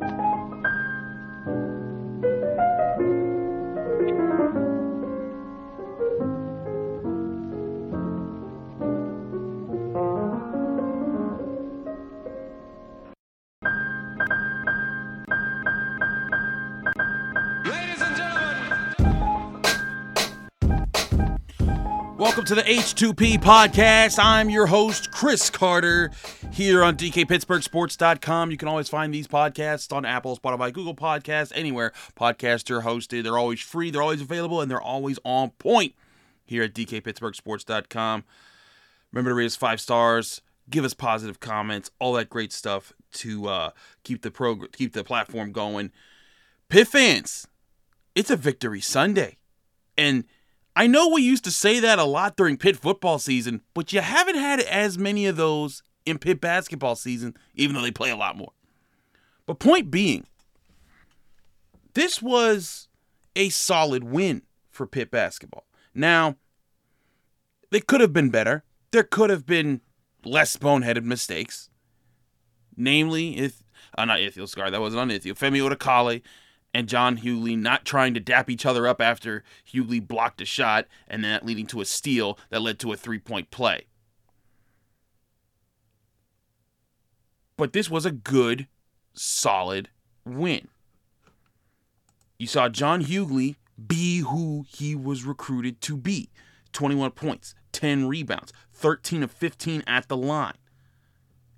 Ladies Welcome to the H2P podcast. I'm your host, Chris Carter, here on DKPittsburghSports.com. You can always find these podcasts on Apple, Spotify, Google Podcasts, anywhere podcasts are hosted. They're always free, they're always available, and they're always on point here at DKPittsburghSports.com. Remember to rate us five stars, give us positive comments, all that great stuff to uh, keep the prog- keep the platform going. Pitt fans, it's a victory Sunday. And I know we used to say that a lot during Pitt football season, but you haven't had as many of those in Pitt basketball season, even though they play a lot more. But point being, this was a solid win for Pitt basketball. Now, they could have been better. There could have been less boneheaded mistakes. Namely, if uh, not Ithiel Scar, that wasn't on Ithiel. Femi Odukale and John Hugley not trying to dap each other up after Hugley blocked a shot and that leading to a steal that led to a three point play. But this was a good, solid win. You saw John Hugley be who he was recruited to be 21 points, 10 rebounds, 13 of 15 at the line,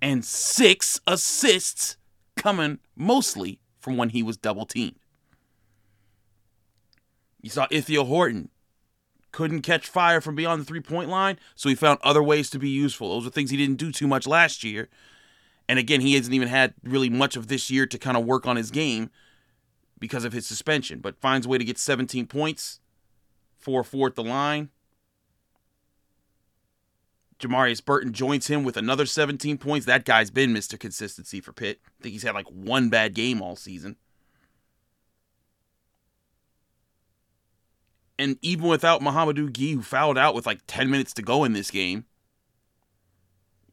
and six assists coming mostly from when he was double teamed. You saw Ithiel Horton couldn't catch fire from beyond the three point line, so he found other ways to be useful. Those are things he didn't do too much last year. And again, he hasn't even had really much of this year to kind of work on his game because of his suspension, but finds a way to get 17 points, 4 4 at the line. Jamarius Burton joins him with another 17 points. That guy's been Mr. Consistency for Pitt. I think he's had like one bad game all season. And even without Mouhamadou Gueye, who fouled out with like 10 minutes to go in this game,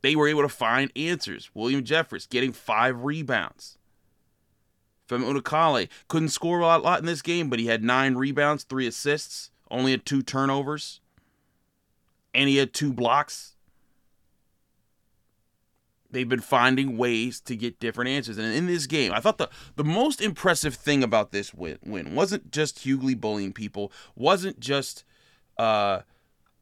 they were able to find answers. William Jeffress getting five rebounds. Femi Odukale couldn't score a lot, lot in this game, but he had nine rebounds, three assists, only had two turnovers, and he had two blocks. They've been finding ways to get different answers. And in this game, I thought the, the most impressive thing about this win, win wasn't just Hugley bullying people, wasn't just uh,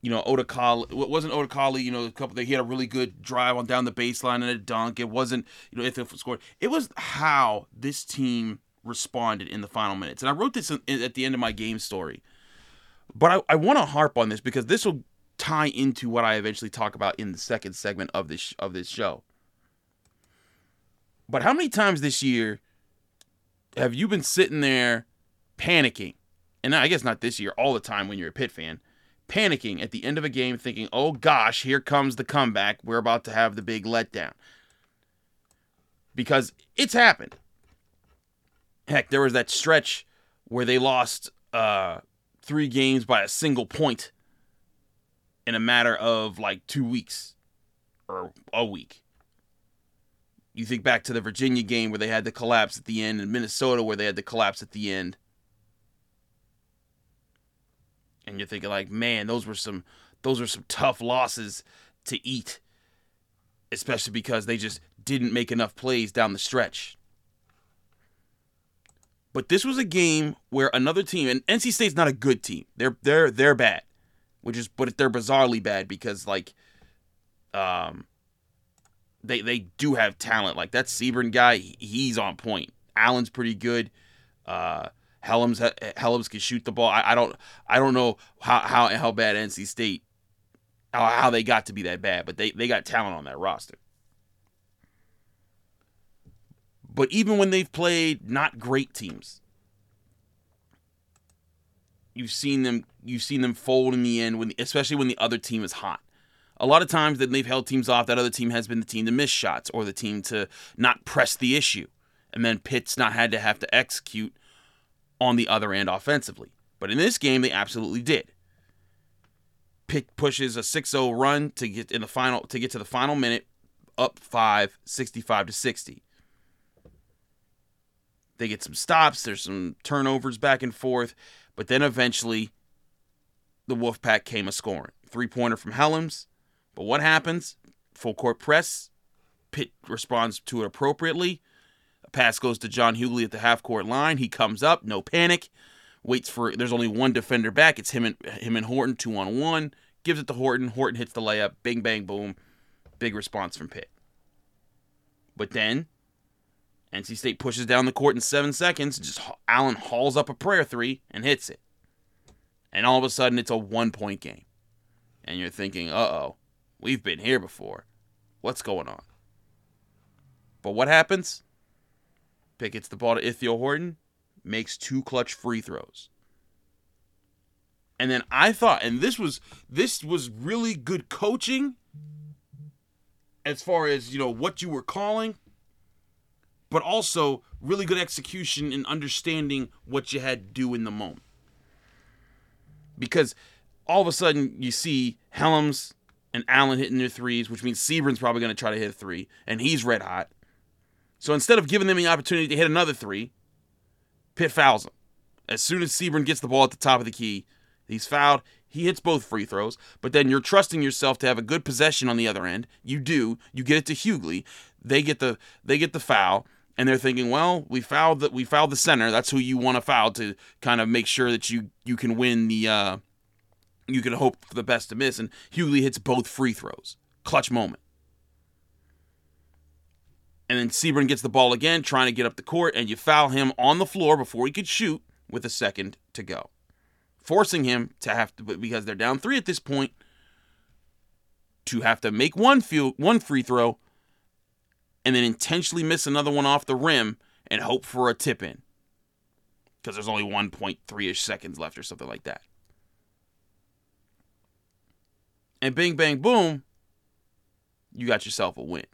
you know, Odukale it wasn't Odukale, you know, a couple he had a really good drive on down the baseline and a dunk. It wasn't, you know, if it scored. It was how this team responded in the final minutes. And I wrote this at the end of my game story. But I, I want to harp on this because this will tie into what I eventually talk about in the second segment of this of this show. But how many times this year have you been sitting there panicking? And I guess not this year, all the time when you're a Pitt fan, panicking at the end of a game, thinking, oh gosh, here comes the comeback. We're about to have the big letdown. Because it's happened. Heck, there was that stretch where they lost uh, three games by a single point in a matter of like two weeks or a week. You think back to the Virginia game where they had the collapse at the end, and Minnesota where they had the collapse at the end. And you're thinking like, man, those were some those were some tough losses to eat. Especially because they just didn't make enough plays down the stretch. But this was a game where another team, and NC State's not a good team. They're they're they're bad, which is but they're bizarrely bad because like, um, they they do have talent. Like that Seabron guy, he's on point. Allen's pretty good. Uh, Hellems Hellems can shoot the ball. I, I don't I don't know how how how bad NC State how, how they got to be that bad, but they they got talent on that roster. But even when they've played not great teams, you've seen them you've seen them fold in the end when especially when the other team is hot. A lot of times that they've held teams off, that other team has been the team to miss shots or the team to not press the issue. And then Pitt's not had to have to execute on the other end offensively. But in this game, they absolutely did. Pitt pushes a 6-0 run to get in the final to get to the final minute, up 5, 65 to 60. They get some stops, there's some turnovers back and forth, but then eventually the Wolfpack came a scoring. Three-pointer from Hellems. But what happens? Full court press. Pitt responds to it appropriately. A pass goes to John Hugley at the half court line. He comes up, no panic waits for there's only one defender back. It's him and him and Horton two on one. Gives it to Horton. Horton hits the layup. Bing bang boom. Big response from Pitt. But then NC State pushes down the court in seven seconds. Just Allen hauls up a prayer three and hits it. And all of a sudden it's a one point game. And you're thinking, uh oh, we've been here before. What's going on? But what happens? Pitt gets the ball to Ithiel Horton makes two clutch free throws. And then I thought, and this was this was really good coaching as far as, you know, what you were calling, but also really good execution in understanding what you had to do in the moment. Because all of a sudden you see Hellems and Allen hitting their threes, which means Seabron's probably going to try to hit a three, and he's red hot. So instead of giving them the opportunity to hit another three, Pitt fouls him. As soon as Seabron gets the ball at the top of the key, he's fouled. He hits both free throws, but then you're trusting yourself to have a good possession on the other end. You do. You get it to Hugley. They get the they get the foul, and they're thinking, well, we fouled the we fouled the center. That's who you want to foul to kind of make sure that you you can win the. Uh, you can hope for the best to miss, and Hugley hits both free throws. Clutch moment. And then Seabron gets the ball again, trying to get up the court, and you foul him on the floor before he could shoot with a second to go. Forcing him to have to, because they're down three at this point, to have to make one, field, one free throw and then intentionally miss another one off the rim and hope for a tip in. Because there's only 1.3 ish seconds left or something like that. And bing, bang, boom, you got yourself a win.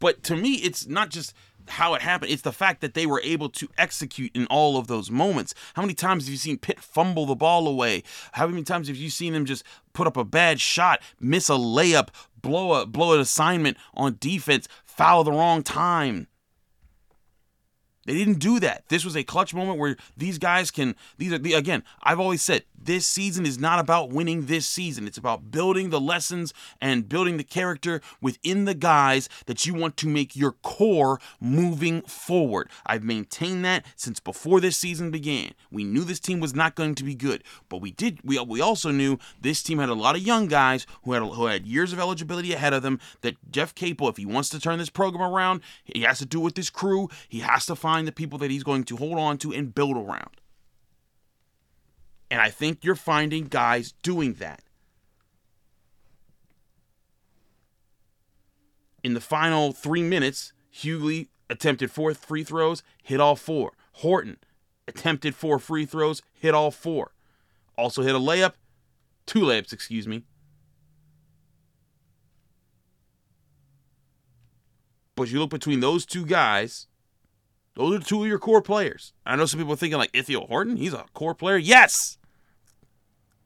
But to me, it's not just how it happened. It's the fact that they were able to execute in all of those moments. How many times have you seen Pitt fumble the ball away? How many times have you seen them just put up a bad shot, miss a layup, blow a blow an assignment on defense, foul the wrong time? They didn't do that. This was a clutch moment where these guys can. These are the again. I've always said this season is not about winning this season. It's about building the lessons and building the character within the guys that you want to make your core moving forward. I've maintained that since before this season began. We knew this team was not going to be good, but we did. We we also knew this team had a lot of young guys who had who had years of eligibility ahead of them. That Jeff Capel, if he wants to turn this program around, he has to do it with this crew. He has to find find the people that he's going to hold on to and build around. And I think you're finding guys doing that. In the final three minutes, Hugley attempted four free throws, hit all four. Horton attempted four free throws, hit all four. Also hit a layup, two layups, excuse me. But you look between those two guys, those are two of your core players. I know some people are thinking like Ithiel Horton, he's a core player. Yes.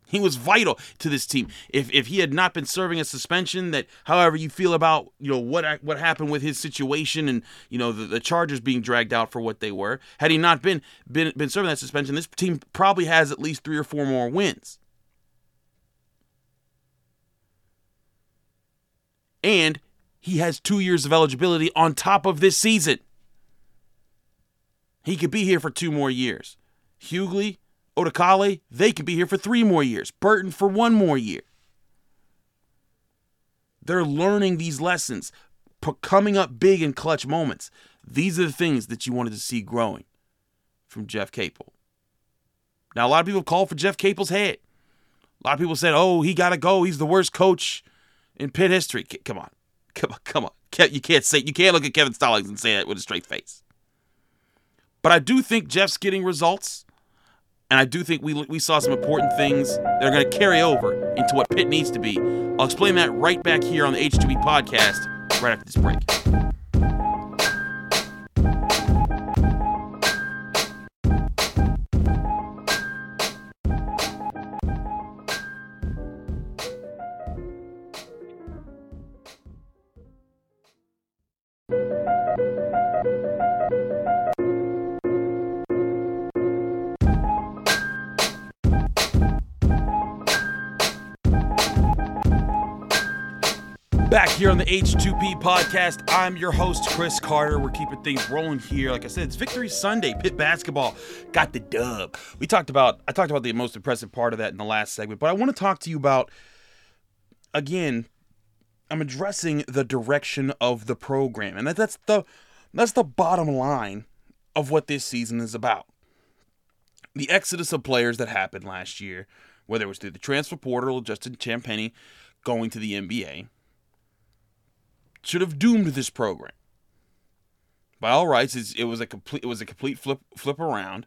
He was vital to this team. If if he had not been serving a suspension, that however you feel about you know what what happened with his situation and you know the, the Chargers being dragged out for what they were, had he not been been been serving that suspension, this team probably has at least three or four more wins. And he has two years of eligibility on top of this season. He could be here for two more years. Hugley, Odukale, they could be here for three more years. Burton for one more year. They're learning these lessons, coming up big in clutch moments. These are the things that you wanted to see growing from Jeff Capel. Now, a lot of people called for Jeff Capel's head. A lot of people said, oh, he got to go. He's the worst coach in Pitt history. Come on. Come on. Come on. You can't say you can't look at Kevin Stallings and say that with a straight face. But I do think Jeff's getting results, and I do think we we saw some important things that are going to carry over into what Pitt needs to be. I'll explain that right back here on the H2P podcast right after this break. Here on the H2P podcast, I'm your host, Chris Carter. We're keeping things rolling here. Like I said, it's Victory Sunday. Pitt basketball got the dub. We talked about, I talked about the most impressive part of that in the last segment, but I want to talk to you about, again, I'm addressing the direction of the program. And that, that's the that's the bottom line of what this season is about. The exodus of players that happened last year, whether it was through the transfer portal, Justin Champagnie going to the NBA should have doomed this program. By all rights, it was a complete it was a complete flip flip around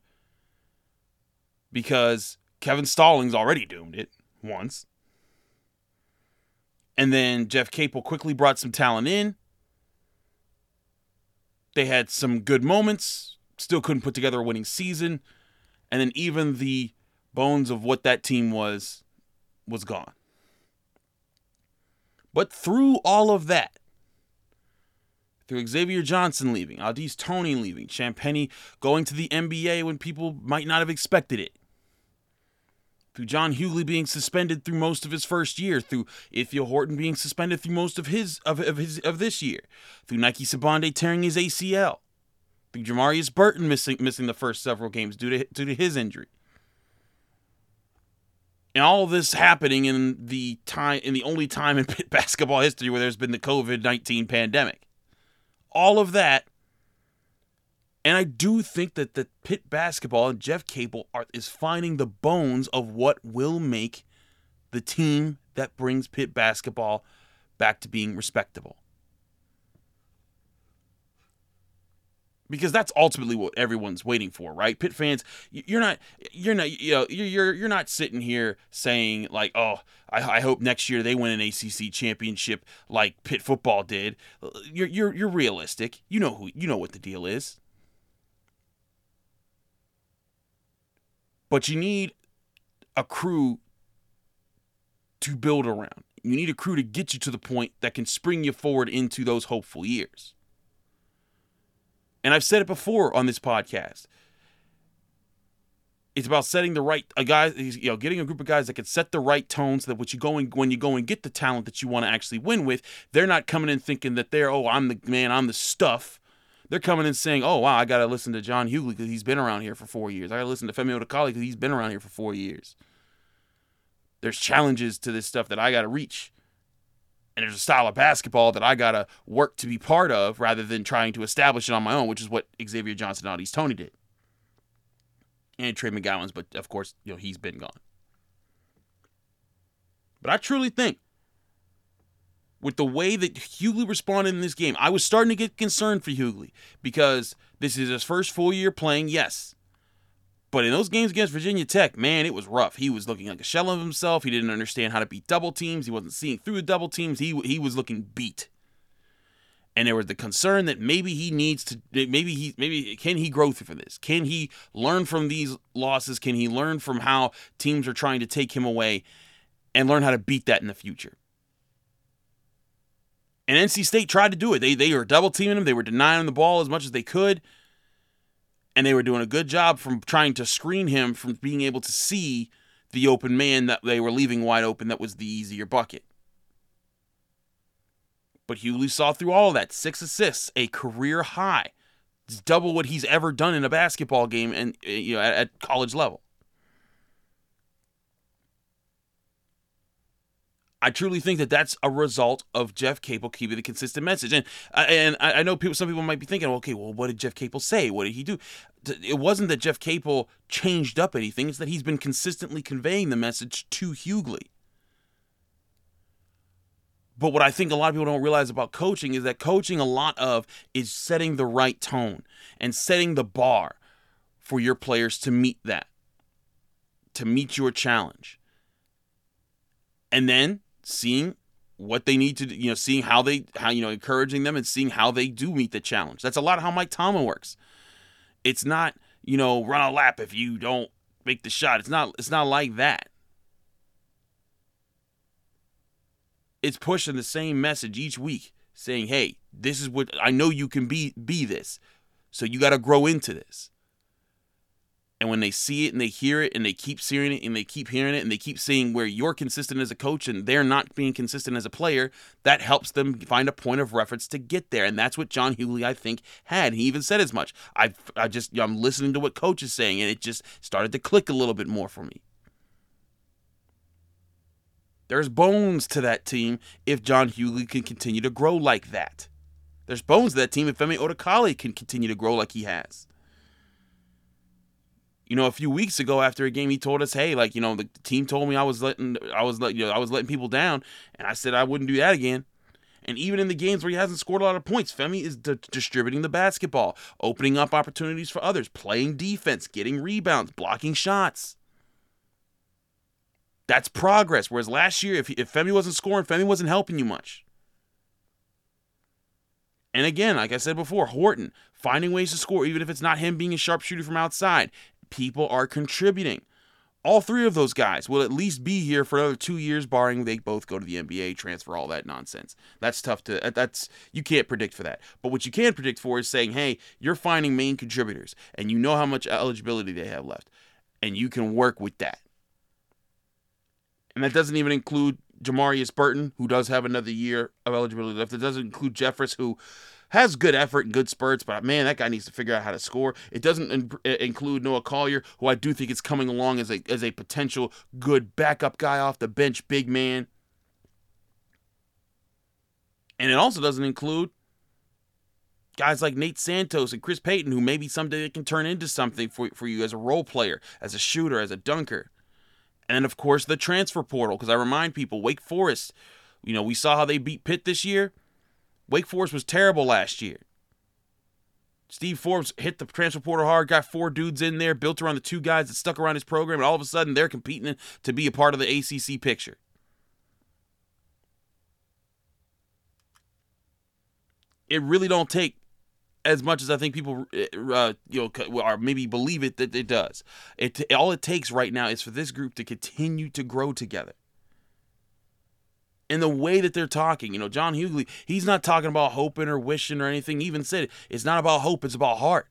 because Kevin Stallings already doomed it once. And then Jeff Capel quickly brought some talent in. They had some good moments, still couldn't put together a winning season, and then even the bones of what that team was was gone. But through all of that, through Xavier Johnson leaving, Au'Diese Toney leaving, Champagnie going to the NBA when people might not have expected it. Through John Hugley being suspended through most of his first year, through Ithiel Horton being suspended through most of his of, of his of this year, through Nike Sibande tearing his ACL, through Jamarius Burton missing missing the first several games due to due to his injury. And all this happening in the time in the only time in basketball history where there's been the COVID nineteen pandemic all of that. And I do think that the Pitt basketball and Jeff Capel are, is finding the bones of what will make the team that brings Pitt basketball back to being respectable. Because that's ultimately what everyone's waiting for, right? Pitt fans, you're not, you're not, you know, you're you're not sitting here saying like, oh, I, I hope next year they win an ACC championship like Pitt football did. Uh, you're you're you're realistic. You know who, you know what the deal is. But you need a crew to build around. You need a crew to get you to the point that can spring you forward into those hopeful years. And I've said it before on this podcast. It's about setting the right a guy, you know, getting a group of guys that can set the right tones that what you go and when you go and get the talent that you want to actually win with, they're not coming in thinking that they're oh I'm the man, I'm the stuff. They're coming in saying, oh wow, I got to listen to John Hugley because he's been around here for four years. I got to listen to Femi Odukale because he's been around here for four years. There's challenges to this stuff that I got to reach and there's a style of basketball that I gotta work to be part of rather than trying to establish it on my own, which is what Xavier Johnson and Toney did. And Trey McGowens, but of course, you know, he's been gone. But I truly think with the way that Hugley responded in this game, I was starting to get concerned for Hugley because this is his first full year playing, yes. But in those games against Virginia Tech, man, it was rough. He was looking like a shell of himself. He didn't understand how to beat double teams. He wasn't seeing through the double teams. He he was looking beat. And there was the concern that maybe he needs to maybe he maybe can he grow through this? Can he learn from these losses? Can he learn from how teams are trying to take him away and learn how to beat that in the future? And NC State tried to do it. They they were double teaming him. They were denying him the ball as much as they could and they were doing a good job from trying to screen him from being able to see the open man that they were leaving wide open that was the easier bucket. But Hugley saw through all of that. Six assists, a career high. It's double what he's ever done in a basketball game and you know at, at college level. I truly think that that's a result of Jeff Capel keeping the consistent message. And uh, and I know people, some people might be thinking, okay, well, what did Jeff Capel say? What did he do? It wasn't that Jeff Capel changed up anything. It's that he's been consistently conveying the message to Hugley. But what I think a lot of people don't realize about coaching is that coaching, a lot of, is setting the right tone and setting the bar for your players to meet that, to meet your challenge. And then seeing what they need to do, you know, seeing how they, how, you know, encouraging them and seeing how they do meet the challenge. That's a lot of how Mike Tomlin works. It's not, you know, run a lap if you don't make the shot. It's not, it's not like that. it's pushing the same message each week saying, "Hey, this is what I know you can be be this. So you got to grow into this." And when they see it and they hear it and they keep seeing it and they keep hearing it and they keep seeing where you're consistent as a coach and they're not being consistent as a player, that helps them find a point of reference to get there. And that's what John Hugley, I think, had. He even said as much. I I just I'm listening to what coach is saying and it just started to click a little bit more for me. There's bones to that team if John Hugley can continue to grow like that. There's bones to that team if Femi Odukale can continue to grow like he has. You know, a few weeks ago after a game, he told us, "Hey, like you know, the team told me I was letting, I was letting, you know, I was letting people down, and I said I wouldn't do that again." And even in the games where he hasn't scored a lot of points, Femi is di- distributing the basketball, opening up opportunities for others, playing defense, getting rebounds, blocking shots. That's progress. Whereas last year, if, if Femi wasn't scoring, Femi wasn't helping you much. And again, like I said before, Horton finding ways to score, even if it's not him being a sharpshooter from outside. People are contributing. All three of those guys will at least be here for another two years, barring they both go to the NBA, transfer, all that nonsense. That's tough to. That's you can't predict for that. But what you can predict for is saying, hey, you're finding main contributors, and you know how much eligibility they have left, and you can work with that. And that doesn't even include Jamarius Burton, who does have another year of eligibility left. It doesn't include Jeffress, who has good effort and good spurts, but man, that guy needs to figure out how to score. It doesn't in- include Noah Collier, who I do think is coming along as a as a potential good backup guy off the bench, big man. And it also doesn't include guys like Nate Santos and Chris Payton, who maybe someday can turn into something for, for you as a role player, as a shooter, as a dunker. And of course, the transfer portal, because I remind people, Wake Forest, you know, we saw how they beat Pitt this year. Wake Forest was terrible last year. Steve Forbes hit the transfer portal hard, got four dudes in there, built around the two guys that stuck around his program, and all of a sudden they're competing to be a part of the ACC picture. It really don't take as much as I think people, uh, you know, or maybe believe it that it does. It all it takes right now is for this group to continue to grow together. In the way that they're talking, you know, John Hugley, he's not talking about hoping or wishing or anything. He even said it's not about hope; it's about heart.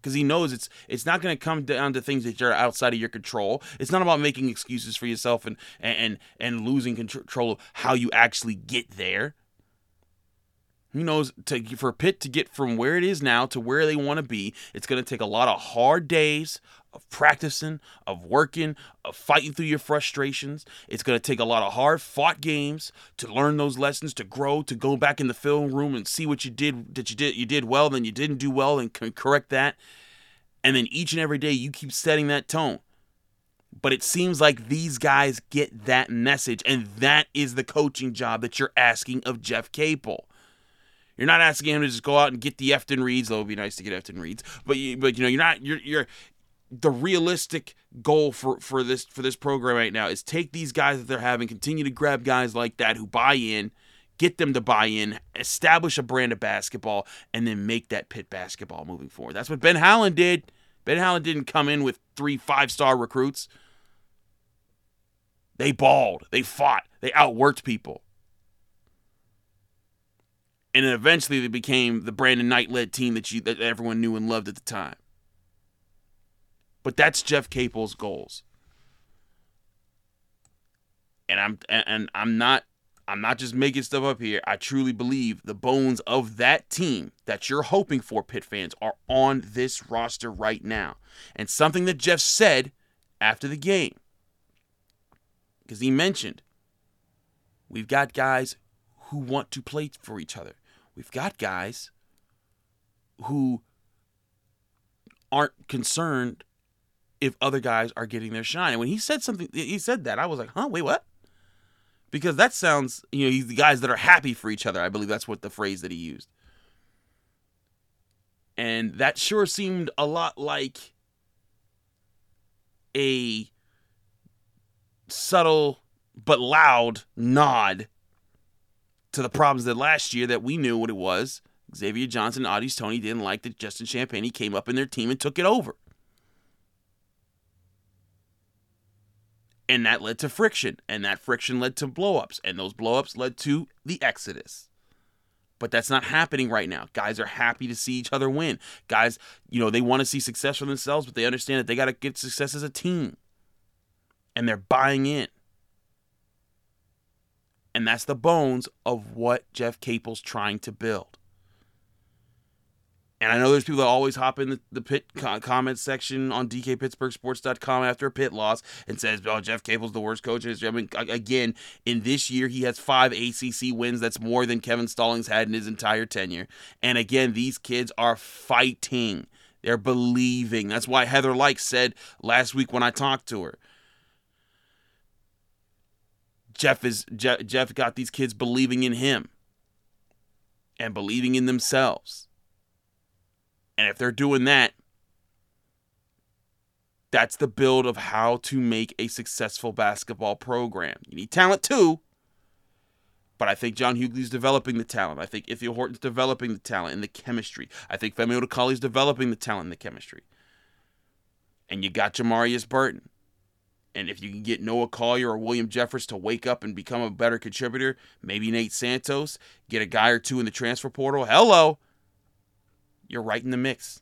Because he knows it's it's not going to come down to things that are outside of your control. It's not about making excuses for yourself and and and losing control of how you actually get there. He knows to for Pitt to get from where it is now to where they want to be, it's going to take a lot of hard days of practicing, of working, of fighting through your frustrations. It's going to take a lot of hard fought games to learn those lessons, to grow, to go back in the film room and see what you did that you did you did well, then you didn't do well, and correct that. And then each and every day you keep setting that tone. But it seems like these guys get that message, and that is the coaching job that you're asking of Jeff Capel. You're not asking him to just go out and get the Efton Reids. Though it would be nice to get Efton Reids, but you, but you know you're not you're you're the realistic goal for for this for this program right now is take these guys that they're having, continue to grab guys like that who buy in, get them to buy in, establish a brand of basketball, and then make that Pitt basketball moving forward. That's what Ben Howland did. Ben Howland didn't come in with three five star recruits. They balled. They fought. They outworked people and then eventually they became the Brandon Knight led team that you that everyone knew and loved at the time. But that's Jeff Capel's goals. And I'm and I'm not I'm not just making stuff up here. I truly believe the bones of that team that you're hoping for, Pitt fans, are on this roster right now. And something that Jeff said after the game, because he mentioned we've got guys who want to play for each other we've got guys who aren't concerned if other guys are getting their shine. And when he said something, he said that, I was like, huh, wait, what? because that sounds, you know, the guys that are happy for each other. I believe that's what the phrase that he used. And that sure seemed a lot like a subtle but loud nod to the problems that last year that we knew what it was. Xavier Johnson, Au'Diese Toney didn't like that Justin Champagnie came up in their team and took it over. And that led to friction, and that friction led to blowups, and those blowups led to the exodus. But that's not happening right now. Guys are happy to see each other win. Guys, you know, they want to see success for themselves, but they understand that they got to get success as a team. And they're buying in. And that's the bones of what Jeff Capel's trying to build. And I know there's people that always hop in the, the Pitt comment section on DKPittsburghSports.com after a Pitt loss and says, "Oh, Jeff Capel's the worst coach." I mean, again, in this year he has five ACC wins. That's more than Kevin Stallings had in his entire tenure. And again, these kids are fighting. They're believing. That's why Heather Lyke said last week when I talked to her. Jeff is Jeff, Jeff got these kids believing in him and believing in themselves and if they're doing that, that's the build of how to make a successful basketball program. You need talent too, but I think John Hugley's developing the talent. I think Ithiel Horton's developing the talent and the chemistry. I think Femi Odukale's developing the talent and the chemistry. And you got Jamarius Burton. And if you can get Noah Collier or William Jeffress to wake up and become a better contributor, maybe Nate Santos, get a guy or two in the transfer portal. Hello you're right in the mix.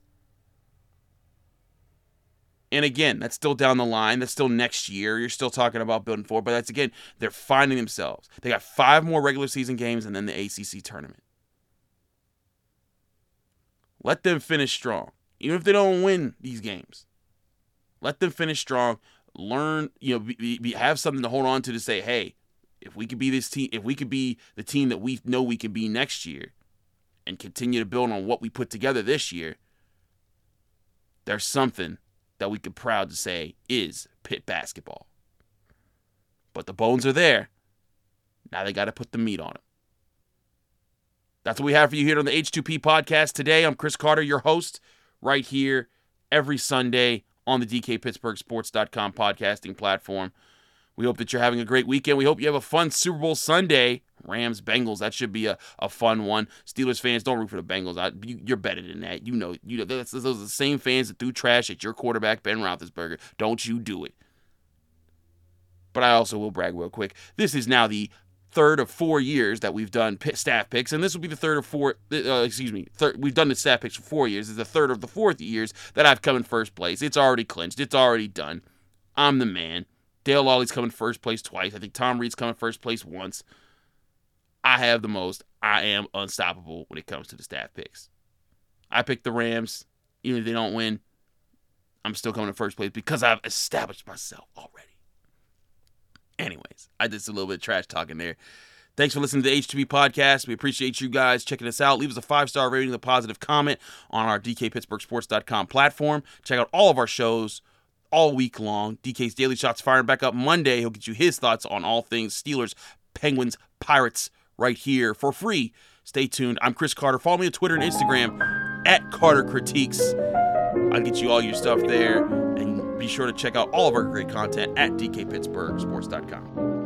And again, that's still down the line. That's still next year. You're still talking about building forward. But that's again, they're finding themselves. They got five more regular season games and then the ACC tournament. Let them finish strong. Even if they don't win these games, let them finish strong. Learn, you know, be, be, have something to hold on to to say, hey, if we could be this team, if we could be the team that we know we can be next year, and continue to build on what we put together this year, there's something that we could proud to say is Pitt basketball. But the bones are there. Now they got to put the meat on it. That's what we have for you here on the H2P podcast today. I'm Chris Carter, your host, right here every Sunday on the DK Pittsburgh DKPittsburghSports.com podcasting platform. We hope that you're having a great weekend. We hope you have a fun Super Bowl Sunday. Rams, Bengals. That should be a, a fun one. Steelers fans, don't root for the Bengals. I, you, are better than that. You know, you know those are the same fans that threw trash at your quarterback, Ben Roethlisberger. Don't you do it. But I also will brag real quick. This is now the third of four years that we've done staff picks, and this will be the third of four. Uh, excuse me, third, we've done the staff picks for four years. It's the third of the fourth years that I've come in first place. It's already clinched. It's already done. I'm the man. Dale Lolley's coming first place twice. I think Tom Reed's coming first place once. I have the most. I am unstoppable when it comes to the staff picks. I picked the Rams. Even if they don't win, I'm still coming in first place because I've established myself already. Anyways, I did a little bit of trash talking there. Thanks for listening to the H2P podcast. We appreciate you guys checking us out. Leave us a five star rating and a positive comment on our DKPittsburghSports.com platform. Check out all of our shows all week long. DK's Daily Shots firing back up Monday. He'll get you his thoughts on all things Steelers, Penguins, Pirates right here for free. Stay tuned. I'm Chris Carter. Follow me on Twitter and Instagram at Carter Critiques. I'll get you all your stuff there. Be sure to check out all of our great content at DKPittsburghSports.com.